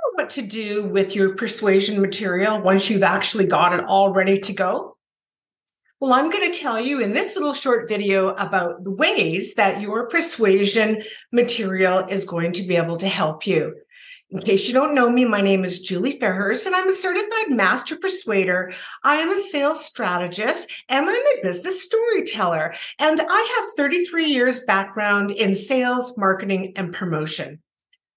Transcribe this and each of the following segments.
know what to do with your persuasion material once you've actually got it all ready to go? Well, I'm going to tell you in this little short video about the ways that your persuasion material is going to be able to help you. In case you don't know me, my name is Julie Fairhurst, and I'm a certified master persuader. I am a sales strategist and I'm a business storyteller. And I have 33 years background in sales, marketing, and promotion.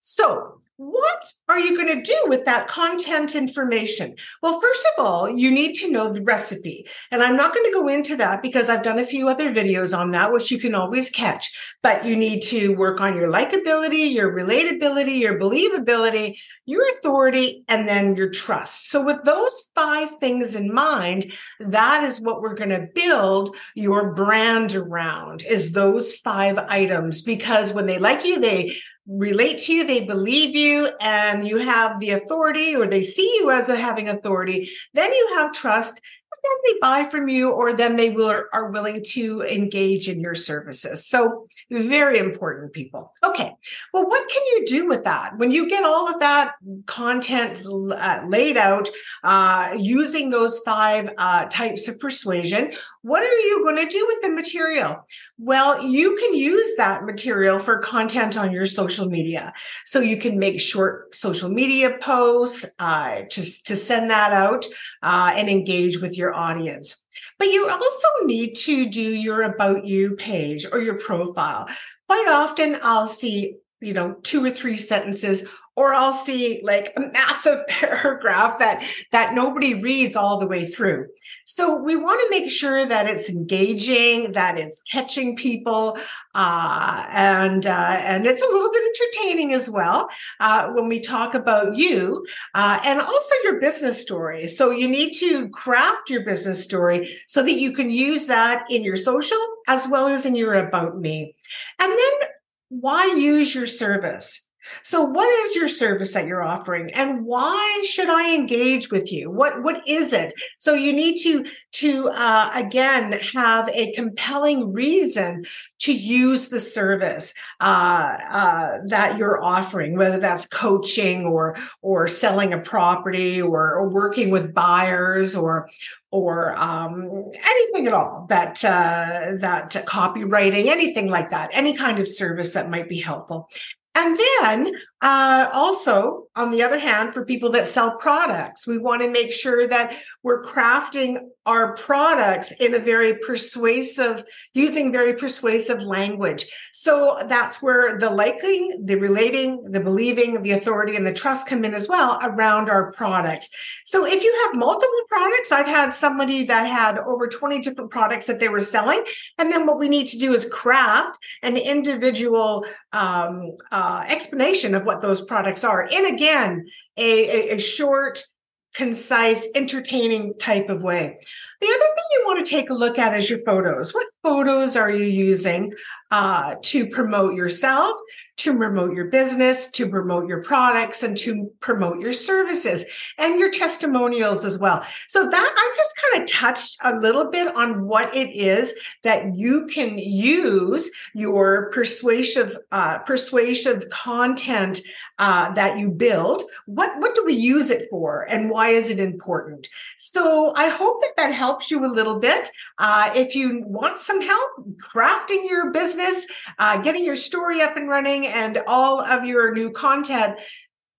So what are you going to do with that content information? Well, first of all, you need to know the recipe. And I'm not going to go into that because I've done a few other videos on that, which you can always catch. But you need to work on your likability, your relatability, your believability, your authority, and then your trust. So, with those five things in mind, that is what we're going to build your brand around is those five items because when they like you, they relate to you, they believe you, and you have the authority, or they see you as a, having authority, then you have trust, then they buy from you or then they will are willing to engage in your services. So very important people. Okay well what can you do with that? When you get all of that content uh, laid out uh, using those five uh, types of persuasion what are you going to do with the material well you can use that material for content on your social media so you can make short social media posts uh, to, to send that out uh, and engage with your audience. But you also need to do your about you page or your profile. Quite often I'll see, you know, two or three sentences or I'll see like a massive paragraph that that nobody reads all the way through. So we want to make sure that it's engaging, that it's catching people, uh, and uh, and it's a little bit entertaining as well uh, when we talk about you uh, and also your business story. So you need to craft your business story so that you can use that in your social as well as in your about me, and then why use your service? So what is your service that you're offering and why should I engage with you? What what is it? So you need to to uh, again have a compelling reason to use the service uh, uh, that you're offering, whether that's coaching or or selling a property or, or working with buyers or or um, anything at all that uh, that copywriting, anything like that, any kind of service that might be helpful. And then uh, also, on the other hand, for people that sell products, we want to make sure that we're crafting our products in a very persuasive, using very persuasive language. So that's where the liking, the relating, the believing, the authority, and the trust come in as well around our product. So if you have multiple products, I've had somebody that had over 20 different products that they were selling. And then what we need to do is craft an individual um, uh, explanation of what those products are. And again, a, a, a short, concise, entertaining type of way. The other thing you want to take a look at is your photos. What photos are you using uh, to promote yourself, to promote your business, to promote your products, and to promote your services and your testimonials as well. So that I've just kind of touched a little bit on what it is that you can use your persuasive, uh, persuasive content uh, that you build. What what do we use it for, and why is it important? So I hope that that helps you a little bit. Uh, if you want some help crafting your business, uh, getting your story up and running, and all of your new content,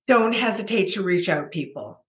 don't hesitate to reach out, people.